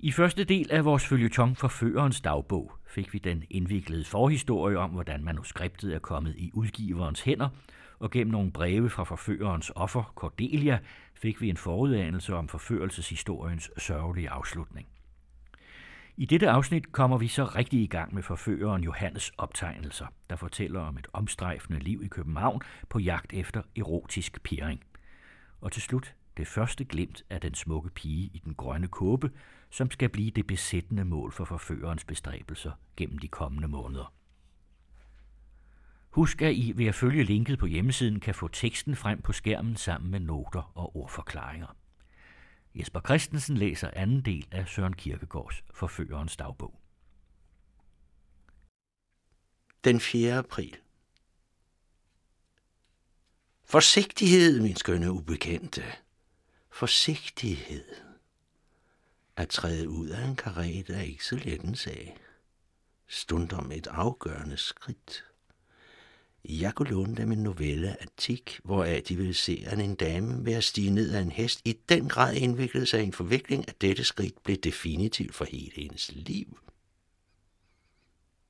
I første del af vores følgetong Forførerens dagbog fik vi den indviklede forhistorie om, hvordan manuskriptet er kommet i udgiverens hænder, og gennem nogle breve fra forførerens offer, Cordelia, fik vi en forudanelse om forførelseshistoriens sørgelige afslutning. I dette afsnit kommer vi så rigtig i gang med forføreren Johannes optegnelser, der fortæller om et omstrejfende liv i København på jagt efter erotisk piring. Og til slut det første glimt af den smukke pige i den grønne kåbe, som skal blive det besættende mål for forførerens bestræbelser gennem de kommende måneder. Husk, at I ved at følge linket på hjemmesiden kan få teksten frem på skærmen sammen med noter og ordforklaringer. Jesper Christensen læser anden del af Søren Kierkegaards Forførerens dagbog. Den 4. april. Forsigtighed, min skønne ubekendte. Forsigtighed. At træde ud af en karet er ikke så let en sag. Stundom et afgørende skridt. Jeg kunne låne dem en novelle Antik, hvoraf de ville se, at en dame ved at stige ned af en hest i den grad indviklede sig i en forvikling, at dette skridt blev definitivt for hele hendes liv.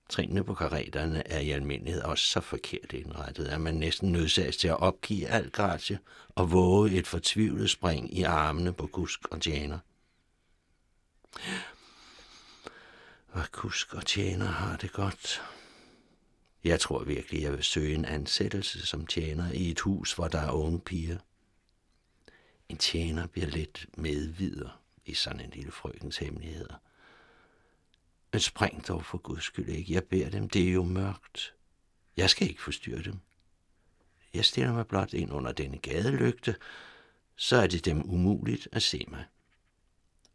Trinene på kareterne er i almindelighed også så forkert indrettet, at man næsten nødsages til at opgive alt gratie og våge et fortvivlet spring i armene på kusk og tjener. Hvor kusk og tjener har det godt. Jeg tror virkelig, jeg vil søge en ansættelse som tjener i et hus, hvor der er unge piger. En tjener bliver lidt medvider i sådan en lille frøkens hemmeligheder. Men spring dog for guds skyld ikke. Jeg beder dem, det er jo mørkt. Jeg skal ikke forstyrre dem. Jeg stiller mig blot ind under denne gadelygte, så er det dem umuligt at se mig.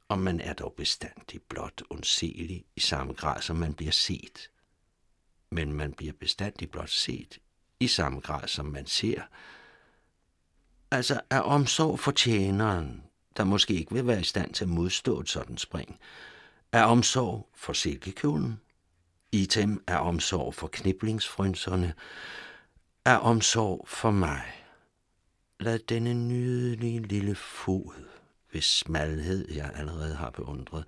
Og man er dog bestandig blot undselig i samme grad, som man bliver set men man bliver bestandig blot set i samme grad, som man ser. Altså er omsorg for tjeneren, der måske ikke vil være i stand til at modstå et sådan spring, er omsorg for silkekjolen, Item er omsorg for kniblingsfrynserne, er omsorg for mig. Lad denne nydelige lille fod, hvis smalhed jeg allerede har beundret,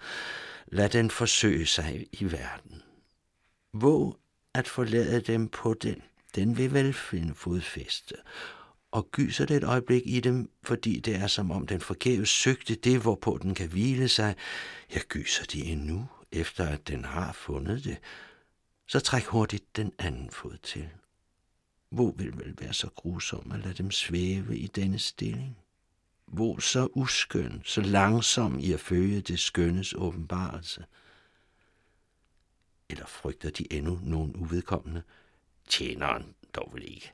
lad den forsøge sig i verden. Våg at forlade dem på den. Den vil vel finde fodfæste. Og gyser det et øjeblik i dem, fordi det er som om den forgæves søgte det, hvorpå den kan hvile sig. Jeg gyser de endnu, efter at den har fundet det. Så træk hurtigt den anden fod til. Hvor vil vel være så grusom at lade dem svæve i denne stilling? Hvor så uskøn, så langsom i at følge det skønnes åbenbarelse? Eller frygter de endnu nogen uvedkommende? Tjeneren dog vel ikke.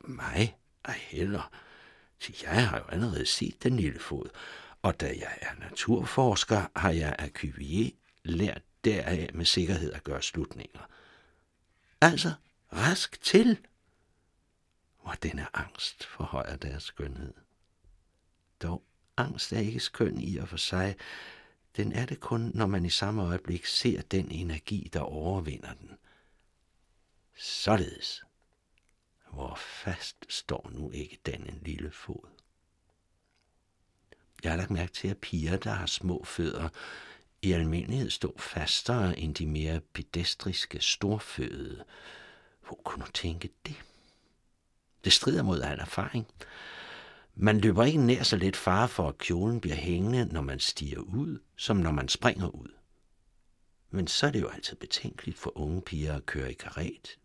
Mig? Af heller. Så jeg har jo allerede set den lille fod, og da jeg er naturforsker, har jeg af Cuvier lært deraf med sikkerhed at gøre slutninger. Altså, rask til! Hvor denne angst forhøjer deres skønhed. Dog angst er ikke skøn i og for sig, den er det kun, når man i samme øjeblik ser den energi, der overvinder den. Således. Hvor fast står nu ikke denne lille fod? Jeg har lagt mærke til, at piger, der har små fødder, i almindelighed står fastere end de mere pedestriske storfødede. Hvor kunne du tænke det? Det strider mod al erfaring. Man løber ikke nær så let fare for, at kjolen bliver hængende, når man stiger ud, som når man springer ud. Men så er det jo altid betænkeligt for unge piger at køre i karet.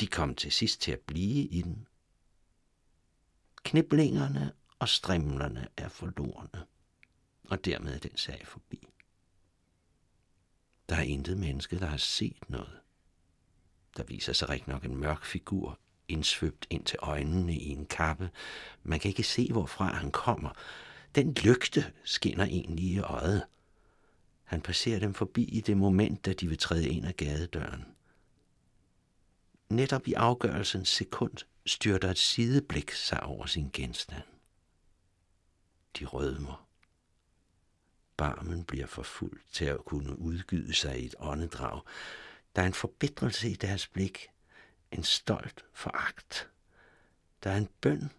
De kom til sidst til at blive i den. Kniblingerne og strimlerne er forlorene, og dermed er den sag forbi. Der er intet menneske, der har set noget. Der viser sig rigtig nok en mørk figur indsvøbt ind til øjnene i en kappe. Man kan ikke se, hvorfra han kommer. Den lygte skinner egentlig i øjet. Han passerer dem forbi i det moment, da de vil træde ind ad gadedøren. Netop i afgørelsens sekund styrter et sideblik sig over sin genstand. De rødmer. Barmen bliver for fuld til at kunne udgyde sig i et åndedrag. Der er en forbitrelse i deres blik, en stolt foragt. Der er en bøn,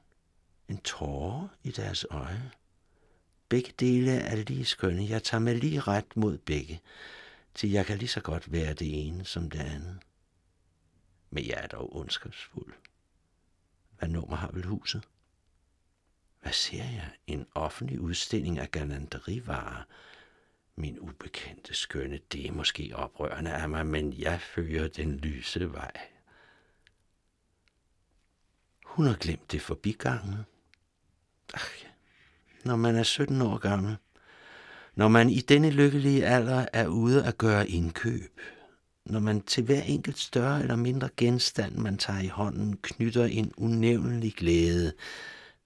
en tåre i deres øje. Begge dele er lige skønne. Jeg tager mig lige ret mod begge, til jeg kan lige så godt være det ene som det andet. Men jeg er dog ondskabsfuld. Hvad nummer har vel huset? Hvad ser jeg? En offentlig udstilling af galanterivarer. Min ubekendte skønne, det er måske oprørende af mig, men jeg fører den lyse vej. Hun har glemt det forbigangen. Ach, når man er 17 år gammel, når man i denne lykkelige alder er ude at gøre indkøb, når man til hver enkelt større eller mindre genstand, man tager i hånden, knytter en unævnelig glæde,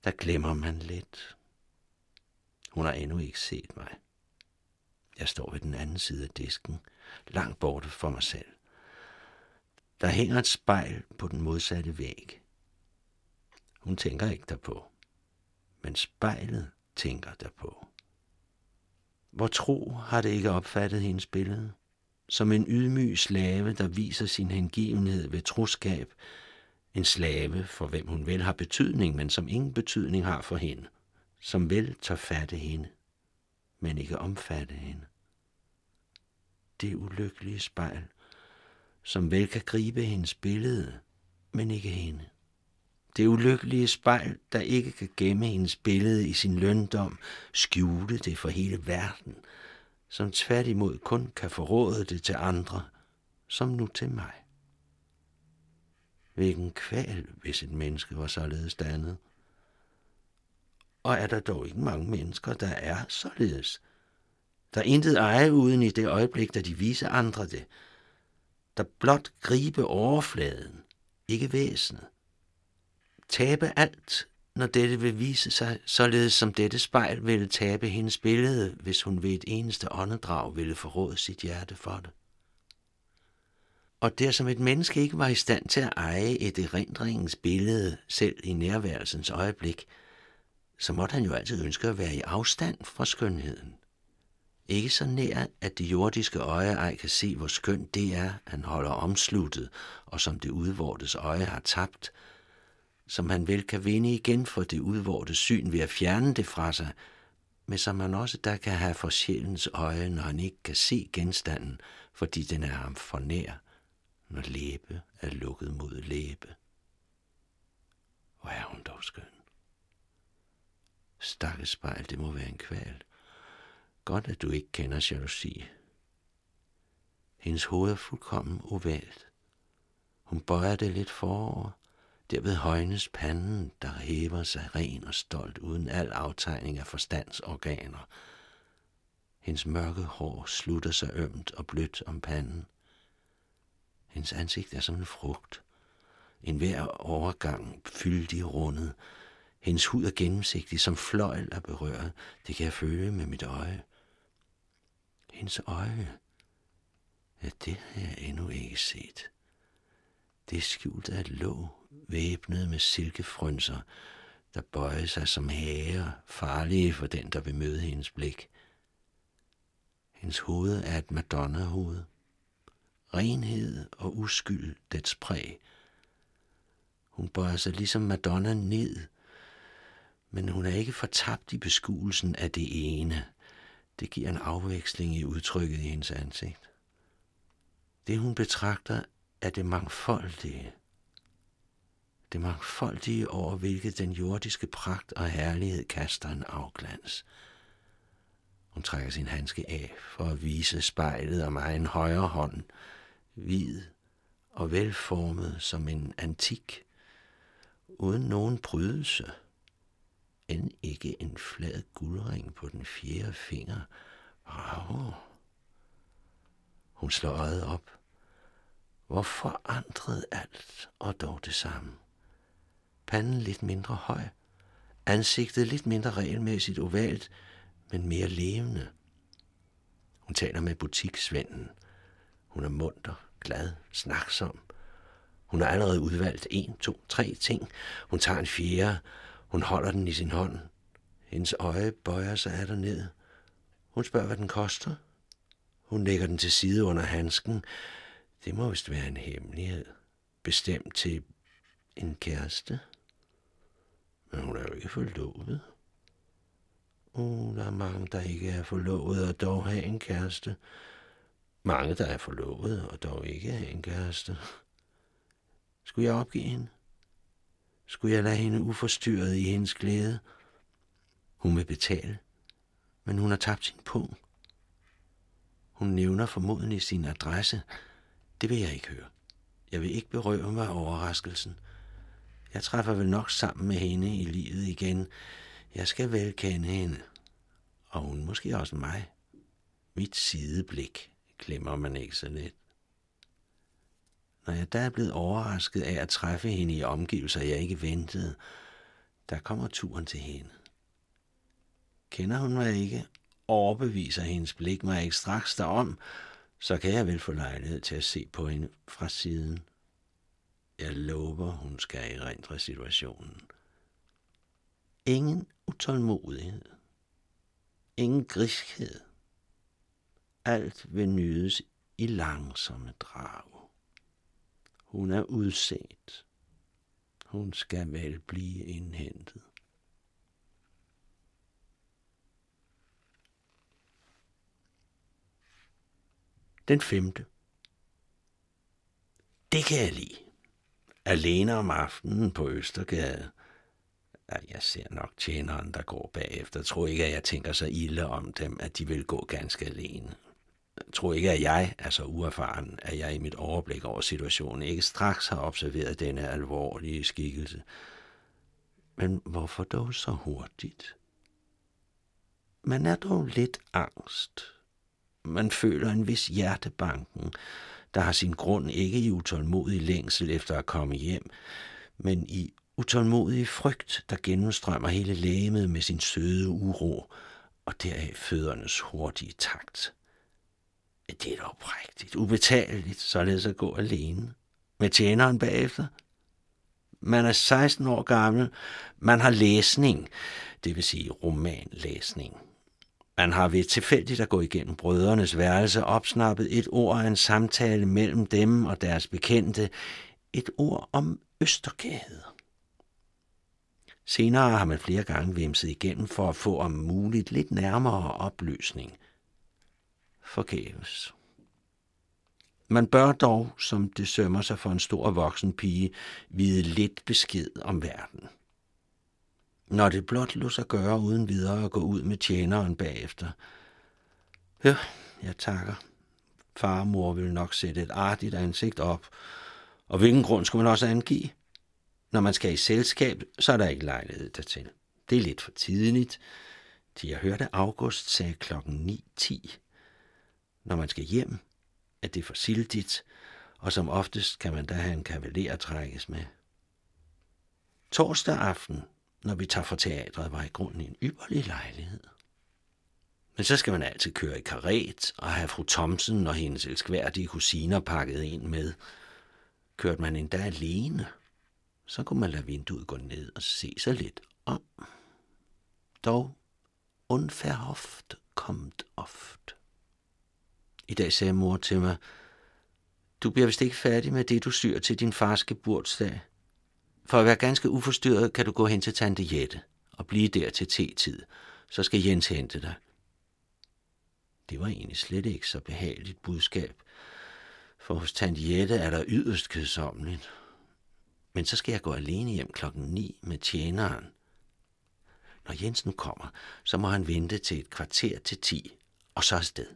der glemmer man lidt. Hun har endnu ikke set mig. Jeg står ved den anden side af disken, langt borte for mig selv. Der hænger et spejl på den modsatte væg. Hun tænker ikke derpå, men spejlet tænker derpå. Hvor tro har det ikke opfattet hendes billede? Som en ydmyg slave, der viser sin hengivenhed ved troskab. En slave, for hvem hun vel har betydning, men som ingen betydning har for hende. Som vel tager fatte hende, men ikke omfatte hende. Det ulykkelige spejl, som vel kan gribe hendes billede, men ikke hende. Det ulykkelige spejl, der ikke kan gemme hendes billede i sin løndom, skjule det for hele verden, som tværtimod kun kan forråde det til andre, som nu til mig. Hvilken kval, hvis et menneske var således dannet. Og er der dog ikke mange mennesker, der er således. Der er intet eje uden i det øjeblik, da de viser andre det. Der blot gribe overfladen, ikke væsenet tabe alt, når dette vil vise sig, således som dette spejl ville tabe hendes billede, hvis hun ved et eneste åndedrag ville forråde sit hjerte for det. Og der som et menneske ikke var i stand til at eje et erindringens billede selv i nærværelsens øjeblik, så måtte han jo altid ønske at være i afstand fra skønheden. Ikke så nær, at det jordiske øje ej kan se, hvor skønt det er, han holder omsluttet, og som det udvortes øje har tabt, som han vel kan vinde igen for det udvorte syn ved at fjerne det fra sig, men som han også der kan have for sjælens øje, når han ikke kan se genstanden, fordi den er ham for nær, når læbe er lukket mod læbe. Hvor er hun dog skøn. Stakkes spejl, det må være en kval. Godt, at du ikke kender jalousi. Hendes hoved er fuldkommen ovalt. Hun bøjer det lidt forover, Derved højnes panden, der hæver sig ren og stolt uden al aftegning af forstandsorganer. Hendes mørke hår slutter sig ømt og blødt om panden. Hendes ansigt er som en frugt. En hver overgang fyldig rundet. Hendes hud er gennemsigtig, som fløjl er berørt. Det kan jeg føle med mit øje. Hendes øje, ja, det har jeg endnu ikke set. Det er skjult af et låg, væbnet med silkefrønser, der bøjer sig som hager, farlige for den, der vil møde hendes blik. Hendes hoved er et madonna-hoved. Renhed og uskyld, dets præg. Hun bøjer sig ligesom Madonna ned, men hun er ikke fortabt i beskuelsen af det ene. Det giver en afveksling i udtrykket i hendes ansigt. Det hun betragter er det mangfoldige, det mangfoldige over hvilket den jordiske pragt og herlighed kaster en afglans. Hun trækker sin handske af for at vise spejlet om egen højre hånd, hvid og velformet som en antik, uden nogen prydelse, end ikke en flad guldring på den fjerde finger. Bravo! Hun slår øjet op. Hvor forandret alt, og dog det samme panden lidt mindre høj, ansigtet lidt mindre regelmæssigt ovalt, men mere levende. Hun taler med butiksvennen. Hun er munter, glad, snaksom. Hun har allerede udvalgt en, to, tre ting. Hun tager en fjerde. Hun holder den i sin hånd. Hendes øje bøjer sig af ned. Hun spørger, hvad den koster. Hun lægger den til side under handsken. Det må vist være en hemmelighed. Bestemt til en kæreste. Men hun er jo ikke forlovet. Uh, der er mange, der ikke er forlovet og dog har en kæreste. Mange, der er forlovet og dog ikke har en kæreste. Skulle jeg opgive hende? Skulle jeg lade hende uforstyrret i hendes glæde? Hun vil betale, men hun har tabt sin pung. Hun nævner formodentlig sin adresse. Det vil jeg ikke høre. Jeg vil ikke berøve mig overraskelsen. Jeg træffer vel nok sammen med hende i livet igen. Jeg skal vel kende hende. Og hun måske også mig. Mit sideblik glemmer man ikke så let. Når jeg da er blevet overrasket af at træffe hende i omgivelser, jeg ikke ventede, der kommer turen til hende. Kender hun mig ikke, overbeviser hendes blik mig ikke straks derom, så kan jeg vel få lejlighed til at se på hende fra siden. Jeg lover, hun skal erindre situationen. Ingen utålmodighed. Ingen griskhed. Alt vil nydes i langsomme drag. Hun er udset. Hun skal vel blive indhentet. Den femte. Det kan jeg lide. Alene om aftenen på Østergade. Jeg ser nok tjeneren, der går bagefter. Jeg tror ikke, at jeg tænker så ilde om dem, at de vil gå ganske alene. Jeg tror ikke, at jeg er så uerfaren, at jeg i mit overblik over situationen ikke straks har observeret denne alvorlige skikkelse. Men hvorfor dog så hurtigt? Man er dog lidt angst. Man føler en vis hjertebanken, der har sin grund ikke i utålmodig længsel efter at komme hjem, men i utålmodig frygt, der gennemstrømmer hele lægemet med sin søde uro, og deraf fødernes hurtige takt. Det er dog prægtigt, ubetaleligt, således at gå alene. Med tjeneren bagefter. Man er 16 år gammel. Man har læsning, det vil sige romanlæsning. Man har ved tilfældigt at gå igennem brødrenes værelse opsnappet et ord af en samtale mellem dem og deres bekendte. Et ord om Østergade. Senere har man flere gange vimset igennem for at få om muligt lidt nærmere oplysning – forgæves. Man bør dog, som det sømmer sig for en stor voksen pige, vide lidt besked om verden. Når det blot lå sig gøre uden videre at gå ud med tjeneren bagefter. Ja, jeg takker. Far og mor vil nok sætte et artigt ansigt op. Og hvilken grund skulle man også angive? Når man skal i selskab, så er der ikke lejlighed dertil. Det er lidt for tidligt. Til jeg hørte August sagde klokken 9.10 når man skal hjem, at det er for sildigt, og som oftest kan man da have en kavaler trækkes med. Torsdag aften, når vi tager fra teatret, var i grunden en ypperlig lejlighed. Men så skal man altid køre i karet og have fru Thomsen og hendes elskværdige kusiner pakket ind med. Kørte man endda alene, så kunne man lade vinduet gå ned og se sig lidt om. Dog unverhoft kommt oft. I dag sagde mor til mig, du bliver vist ikke færdig med det, du syr til din fars geburtsdag. For at være ganske uforstyrret, kan du gå hen til tante Jette og blive der til te-tid. Så skal Jens hente dig. Det var egentlig slet ikke så behageligt budskab, for hos tante Jette er der yderst kedsommeligt. Men så skal jeg gå alene hjem klokken 9 med tjeneren. Når Jensen kommer, så må han vente til et kvarter til 10, og så afsted.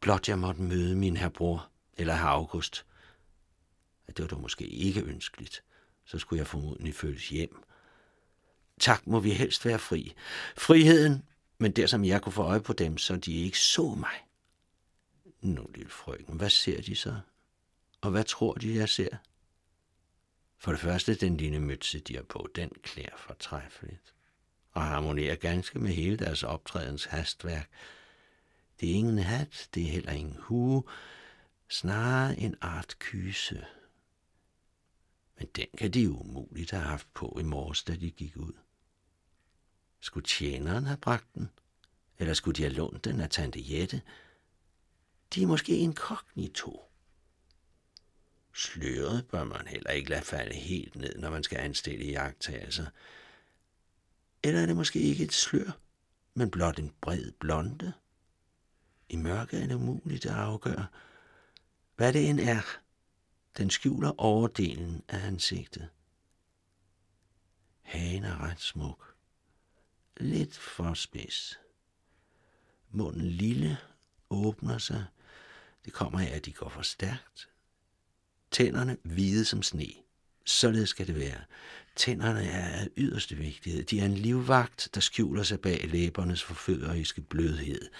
Blot jeg måtte møde min herbror eller herr August. Det var dog måske ikke ønskeligt. Så skulle jeg formodentlig følges hjem. Tak må vi helst være fri. Friheden, men der som jeg kunne få øje på dem, så de ikke så mig. Nu, lille frøken, hvad ser de så? Og hvad tror de, jeg ser? For det første, den lille møtse, de har på, den klæder fortræffeligt og harmonerer ganske med hele deres optrædens hastværk. Det er ingen hat, det er heller ingen hue, snarere en art kyse. Men den kan de umuligt have haft på i morges, da de gik ud. Skulle tjeneren have bragt den? Eller skulle de have lånt den af tante Jette? De er måske inkognito. Sløret bør man heller ikke lade falde helt ned, når man skal anstille jagttagelser. Eller er det måske ikke et slør, men blot en bred blonde. I mørke er det umuligt at afgøre, hvad det end er. Den skjuler overdelen af ansigtet. Hagen er ret smuk. Lidt for spids. Munden lille åbner sig. Det kommer af, at de går for stærkt. Tænderne hvide som sne. Således skal det være. Tænderne er af yderste vigtighed. De er en livvagt, der skjuler sig bag læbernes forføreriske blødhed.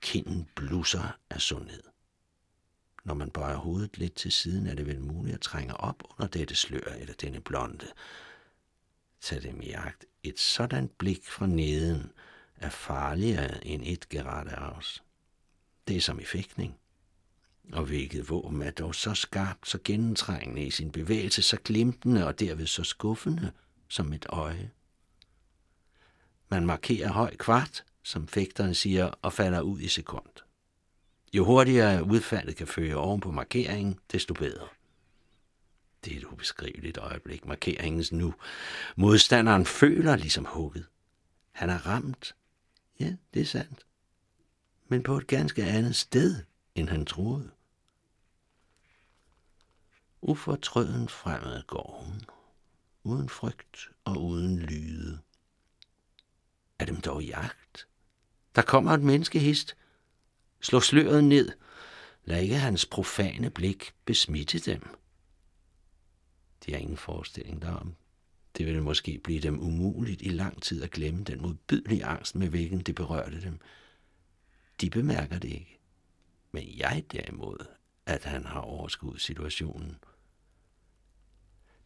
Kinden blusser af sundhed. Når man bøjer hovedet lidt til siden, er det vel muligt at trænge op under dette slør eller denne blonde. Tag dem i agt. Et sådan blik fra neden er farligere end et os. Det er som i fægtning. Og hvilket våben er dog så skarpt, så gennemtrængende i sin bevægelse, så glimtende og derved så skuffende som et øje. Man markerer høj kvart, som fægteren siger, og falder ud i sekund. Jo hurtigere udfaldet kan føre oven på markeringen, desto bedre. Det er et ubeskriveligt øjeblik, markeringens nu. Modstanderen føler ligesom hugget. Han er ramt. Ja, det er sandt. Men på et ganske andet sted, end han troede. Ufortrøden fremad går hun, uden frygt og uden lyde. Er dem dog jagt? Der kommer et menneskehist. Slå sløret ned. Lad ikke hans profane blik besmitte dem. De har ingen forestilling derom. Det ville måske blive dem umuligt i lang tid at glemme den modbydelige angst, med hvilken det berørte dem. De bemærker det ikke. Men jeg derimod, at han har overskudt situationen.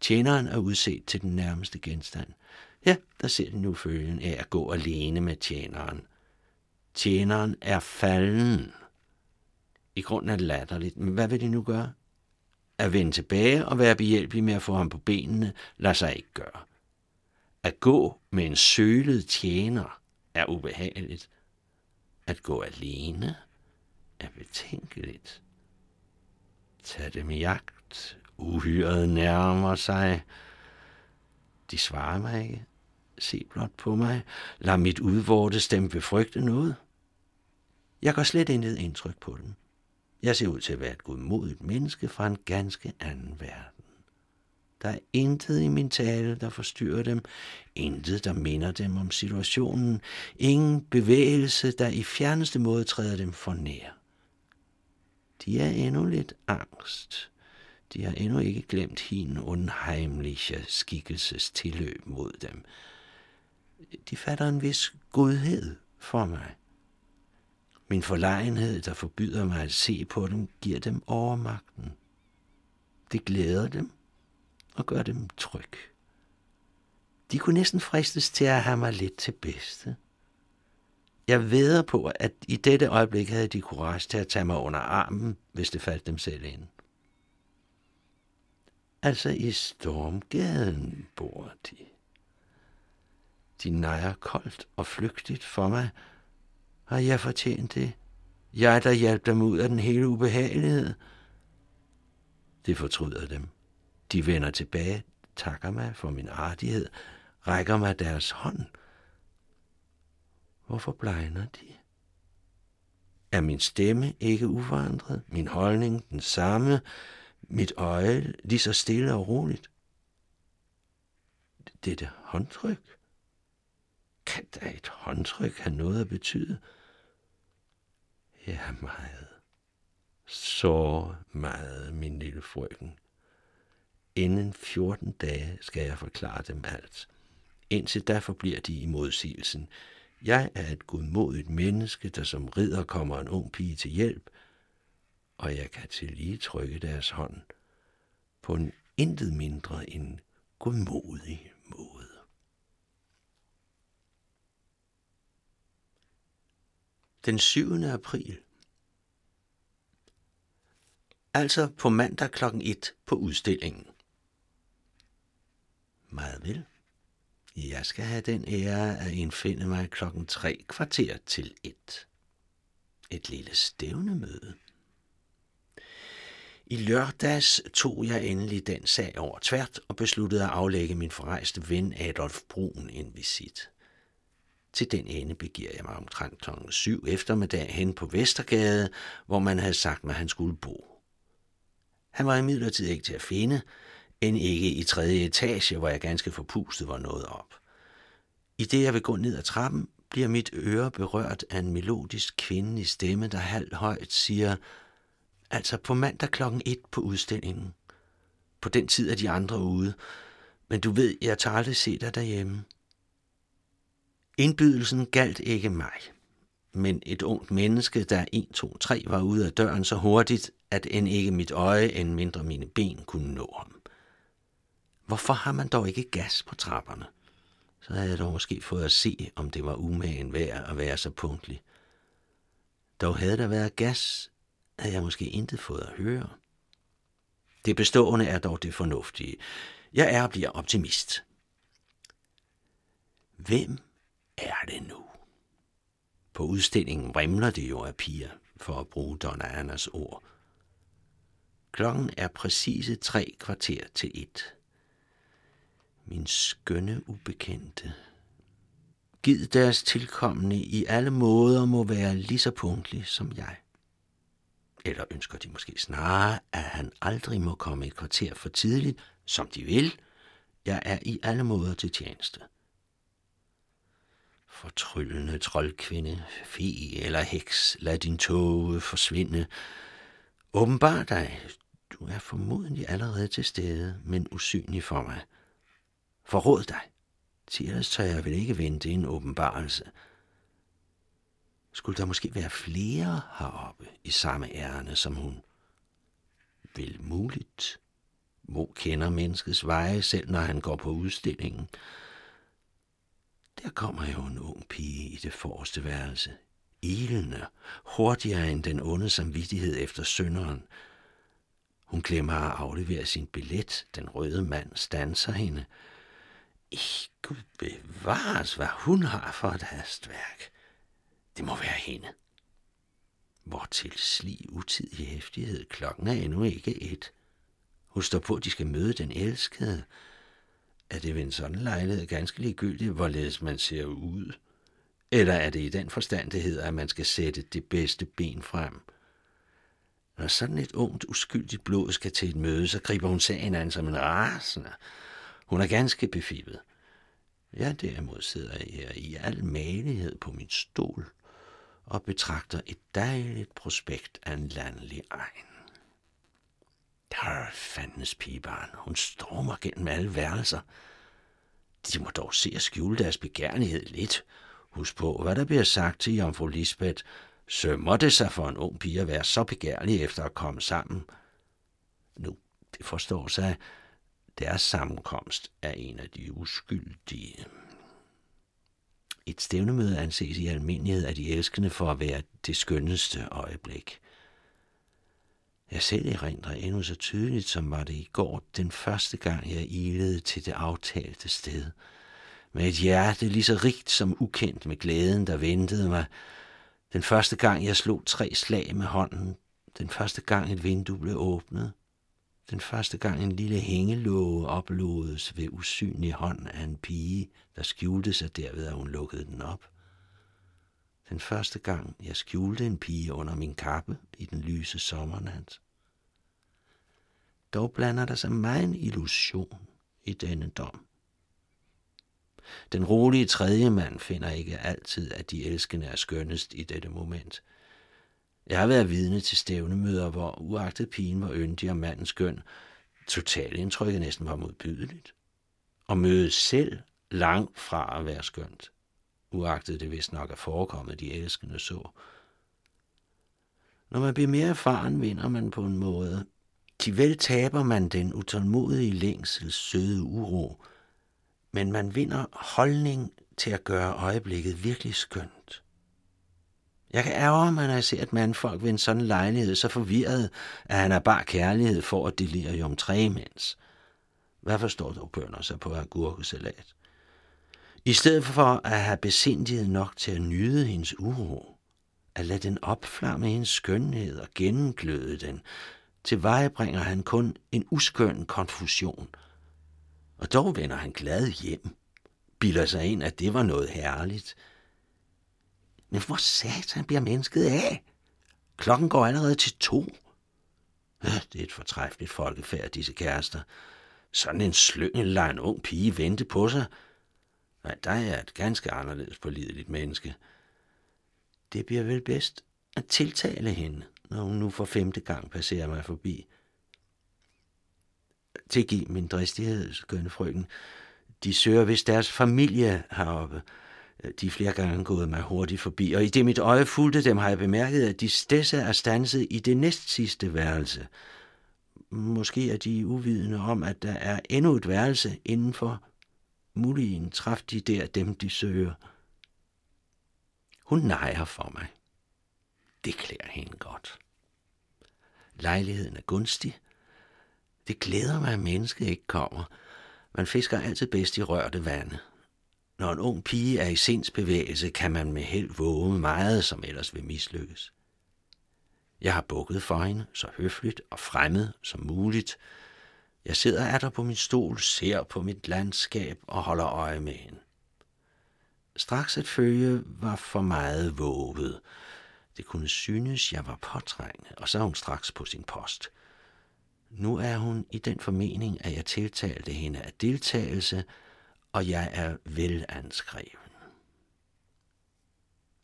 Tjeneren er udset til den nærmeste genstand. Ja, der ser de nu følgen af at gå alene med tjeneren. Tjeneren er falden. I grunden er det latterligt, men hvad vil de nu gøre? At vende tilbage og være behjælpelig med at få ham på benene, lader sig ikke gøre. At gå med en sølet tjener er ubehageligt. At gå alene er betænkeligt. Tag dem i jagt. Uhyret nærmer sig. De svarer mig ikke. Se blot på mig. Lad mit udvorte stemme befrygte noget. Jeg går slet intet indtryk på dem. Jeg ser ud til at være et godmodigt menneske fra en ganske anden verden. Der er intet i min tale, der forstyrrer dem, intet, der minder dem om situationen, ingen bevægelse, der i fjerneste måde træder dem for nær. De er endnu lidt angst. De har endnu ikke glemt hin unheimliche skikkelses tilløb mod dem. De fatter en vis godhed for mig. Min forlegenhed, der forbyder mig at se på dem, giver dem overmagten. Det glæder dem og gør dem tryg. De kunne næsten fristes til at have mig lidt til bedste. Jeg veder på, at i dette øjeblik havde de courage til at tage mig under armen, hvis det faldt dem selv ind. Altså i stormgaden bor de. De nejer koldt og flygtigt for mig, har jeg fortjent det? Jeg, der hjalp dem ud af den hele ubehagelighed. Det fortryder dem. De vender tilbage, takker mig for min artighed, rækker mig deres hånd. Hvorfor blegner de? Er min stemme ikke uforandret? Min holdning den samme? Mit øje lige så stille og roligt? Dette håndtryk? Kan da et håndtryk have noget at betyde? Ja, meget. Så meget, min lille frøken. Inden 14 dage skal jeg forklare dem alt. Indtil da forbliver de i modsigelsen. Jeg er et godmodigt menneske, der som ridder kommer en ung pige til hjælp, og jeg kan til lige trykke deres hånd på en intet mindre end godmodig måde. Den 7. april. Altså på mandag kl. 1 på udstillingen. Meget vel. Jeg skal have den ære at indfinde mig klokken 3 kvarter til 1. Et lille stævnemøde. I lørdags tog jeg endelig den sag over tvært og besluttede at aflægge min forrejste ven Adolf Brun en visit. Til den ende begiver jeg mig omtrent kl. 7 eftermiddag hen på Vestergade, hvor man havde sagt mig, at han skulle bo. Han var imidlertid ikke til at finde, end ikke i tredje etage, hvor jeg ganske forpustet var nået op. I det jeg vil gå ned ad trappen, bliver mit øre berørt af en melodisk kvindelig stemme, der halvt højt siger, altså på mandag klokken et på udstillingen. På den tid er de andre ude, men du ved, jeg tager aldrig se dig derhjemme. Indbydelsen galt ikke mig, men et ungt menneske, der 1, 2, 3 var ude af døren så hurtigt, at end ikke mit øje, end mindre mine ben kunne nå ham. Hvorfor har man dog ikke gas på trapperne? Så havde jeg dog måske fået at se, om det var umagen værd at være så punktlig. Dog havde der været gas, havde jeg måske intet fået at høre. Det bestående er dog det fornuftige. Jeg er og bliver optimist. Hvem er det nu? På udstillingen vrimler det jo af piger, for at bruge Donna Annas ord. Klokken er præcise tre kvarter til et. Min skønne ubekendte. Gid deres tilkommende i alle måder må være lige så punktlig som jeg. Eller ønsker de måske snarere, at han aldrig må komme et kvarter for tidligt, som de vil. Jeg er i alle måder til tjeneste. Fortryllende troldkvinde, fe eller heks, lad din tåge forsvinde. Åbenbar dig, du er formodentlig allerede til stede, men usynlig for mig. Forråd dig, til ellers tør jeg vel ikke vente en åbenbarelse. Skulle der måske være flere heroppe i samme ærne som hun? Vel muligt. Mo kender menneskets veje, selv når han går på udstillingen. Der kommer jo en ung pige i det forreste værelse. Ilende, hurtigere end den onde samvittighed efter synderen. Hun glemmer at aflevere sin billet. Den røde mand stanser hende. I Gud bevares, hvad hun har for et hastværk. Det må være hende. Hvor til slig utidig hæftighed. Klokken er endnu ikke et. Hun står på, at de skal møde den elskede. Er det ved en sådan lejlighed ganske ligegyldigt, hvorledes man ser ud? Eller er det i den forstand, det hedder, at man skal sætte det bedste ben frem? Når sådan et ungt, uskyldigt blod skal til et møde, så griber hun sagen an som en rasende. Hun er ganske befibet. Jeg derimod sidder jeg her i al malighed på min stol og betragter et dejligt prospekt af en landlig egen. Der er fandens pigebarn. Hun stormer gennem alle værelser. De må dog se at skjule deres begærlighed lidt. Husk på, hvad der bliver sagt til jomfru Lisbeth. Sømmer det sig for en ung pige at være så begærlig efter at komme sammen? Nu, det forstår sig, deres sammenkomst er en af de uskyldige. Et stævnemøde anses i almindelighed af de elskende for at være det skønneste øjeblik. Jeg selv erindrer endnu så tydeligt, som var det i går, den første gang jeg ilede til det aftalte sted. Med et hjerte lige så rigt som ukendt med glæden, der ventede mig. Den første gang jeg slog tre slag med hånden. Den første gang et vindue blev åbnet. Den første gang en lille hængelåge oplodes ved usynlig hånd af en pige, der skjulte sig derved, at hun lukkede den op. Den første gang jeg skjulte en pige under min kappe i den lyse sommernat. Dog blander der sig meget en illusion i denne dom. Den rolige tredje mand finder ikke altid, at de elskende er skønnest i dette moment – jeg har været vidne til stævnemøder, hvor uagtet pigen var yndig og mandens skøn, totalindtrykket næsten var modbydeligt. Og mødet selv langt fra at være skønt, uagtet det vist nok er forekommet, de elskende så. Når man bliver mere erfaren, vinder man på en måde. Til vel taber man den utålmodige længsels søde uro, men man vinder holdning til at gøre øjeblikket virkelig skønt. Jeg kan ærge mig, når jeg ser et mandfolk ved en sådan lejlighed så forvirret, at han er bare kærlighed for at delirium tremens. Hvad forstår du bønder sig på agurkesalat? I stedet for at have besindighed nok til at nyde hendes uro, at lade den opflamme hendes skønhed og gennemgløde den, tilvejebringer han kun en uskøn konfusion. Og dog vender han glad hjem, bilder sig ind, at det var noget herligt – Men hvor satan bliver mennesket af? Klokken går allerede til to. Det er et fortræffeligt folkefærd, disse kærester. Sådan en slyngel lader en ung pige vente på sig. Nej, dig er et ganske anderledes pålideligt menneske. Det bliver vel bedst at tiltale hende, når hun nu for femte gang passerer mig forbi. Tilgiv min dristighed, skønne frøken. De søger vist deres familie heroppe. De er flere gange gået mig hurtigt forbi, og i det mit øje fulgte dem, har jeg bemærket, at de stedse er stanset i det næstsidste værelse. Måske er de uvidende om, at der er endnu et værelse indenfor muligen træf de der dem, de søger. Hun nejer for mig. Det klæder hende godt. Lejligheden er gunstig. Det glæder mig, at mennesket ikke kommer. Man fisker altid bedst i rørte vande. Når en ung pige er i sindsbevægelse, kan man med held våge meget, som ellers vil mislykkes. Jeg har bukket for hende, så høfligt og fremmed som muligt. Jeg sidder af der på min stol, ser på mit landskab og holder øje med hende. Straks at følge var for meget våget. Det kunne synes, jeg var påtrængende, og så er hun straks på sin post. Nu er hun i den formening, at jeg tiltalte hende af deltagelse, og jeg er velanskreven.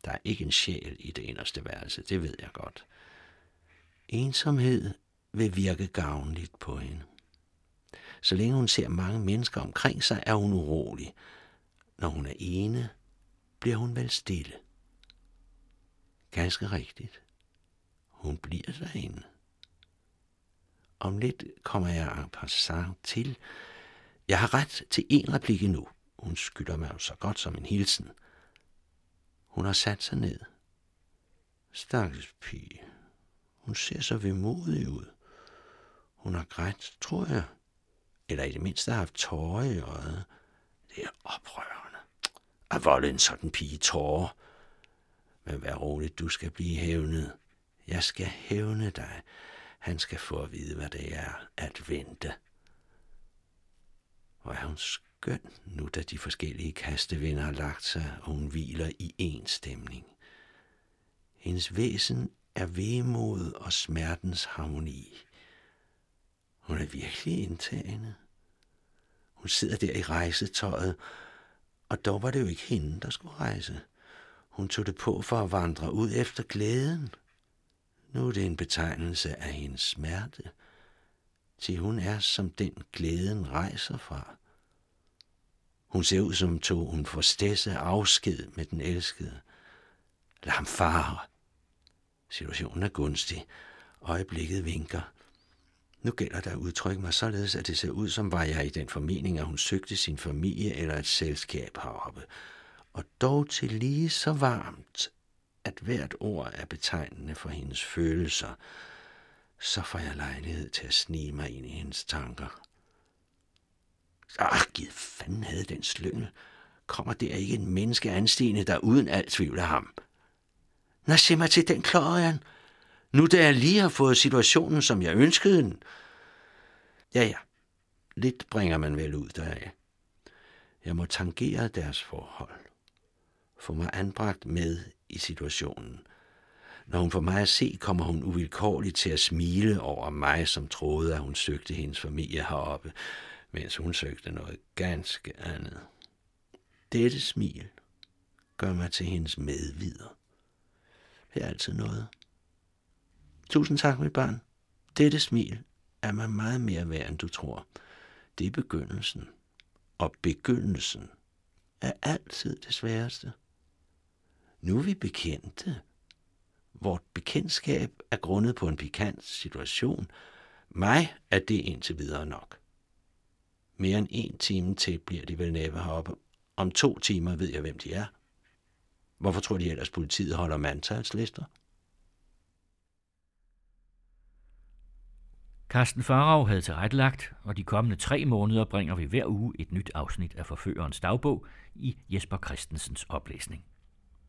Der er ikke en sjæl i det inderste værelse, det ved jeg godt. Ensomhed vil virke gavnligt på hende. Så længe hun ser mange mennesker omkring sig, er hun urolig. Når hun er ene, bliver hun vel stille. Ganske rigtigt. Hun bliver derinde. Om lidt kommer jeg en passant til. Jeg har ret til en replik endnu. Hun skylder mig så godt som en hilsen. Hun har sat sig ned. Stakkels pige. Hun ser så vemodig ud. Hun har grædt, tror jeg. Eller i det mindste har haft tårer i øjet. Det er oprørende. At volde en sådan pige tårer. Men vær rolig, du skal blive hævnet. Jeg skal hævne dig. Han skal få at vide, hvad det er at vente. Hvor er hun skøn, nu da de forskellige kastevinder har lagt sig, og hun hviler i en stemning. Hendes væsen er vemod og smertens harmoni. Hun er virkelig indtagende. Hun sidder der i rejsetøjet, og dog var det jo ikke hende, der skulle rejse. Hun tog det på for at vandre ud efter glæden. Nu er det en betegnelse af hendes smerte, til hun er som den glæden rejser fra. Hun ser ud som tog hun for stæsse afsked med den elskede. Lad ham fare. Situationen er gunstig. Øjeblikket vinker. Nu gælder der at udtrykke mig således, at det ser ud som var jeg i den formening, at hun søgte sin familie eller et selskab heroppe. Og dog til lige så varmt, at hvert ord er betegnende for hendes følelser, så får jeg lejlighed til at snige mig ind i hendes tanker. Ach, giv fanden havde den slyngel. Kommer der ikke en menneske anstigende, der uden alt tvivl af ham? Nå, se mig til den, Klorian. Nu da jeg lige har fået situationen, som jeg ønskede den. Ja, ja. Lidt bringer man vel ud deraf. Jeg må tangere deres forhold. Få mig anbragt med i situationen. Når hun får mig at se, kommer hun uvilkårligt til at smile over mig, som troede, at hun søgte hendes familie heroppe, mens hun søgte noget ganske andet. Dette smil gør mig til hendes medvider. Det er altid noget. Tusind tak, mit barn. Dette smil er mig meget mere værd, end du tror. Det er begyndelsen. Og begyndelsen er altid det sværeste. Nu er vi bekendte. Vort bekendtskab er grundet på en pikant situation. Mig er det indtil videre nok. Mere end en time til bliver de vel næppe heroppe. Om to timer ved jeg, hvem de er. Hvorfor tror de ellers, politiet holder mandtalslister? Carsten Farag havde tilrettelagt, og de kommende tre måneder bringer vi hver uge et nyt afsnit af Forførerens dagbog i Jesper Christensens oplæsning.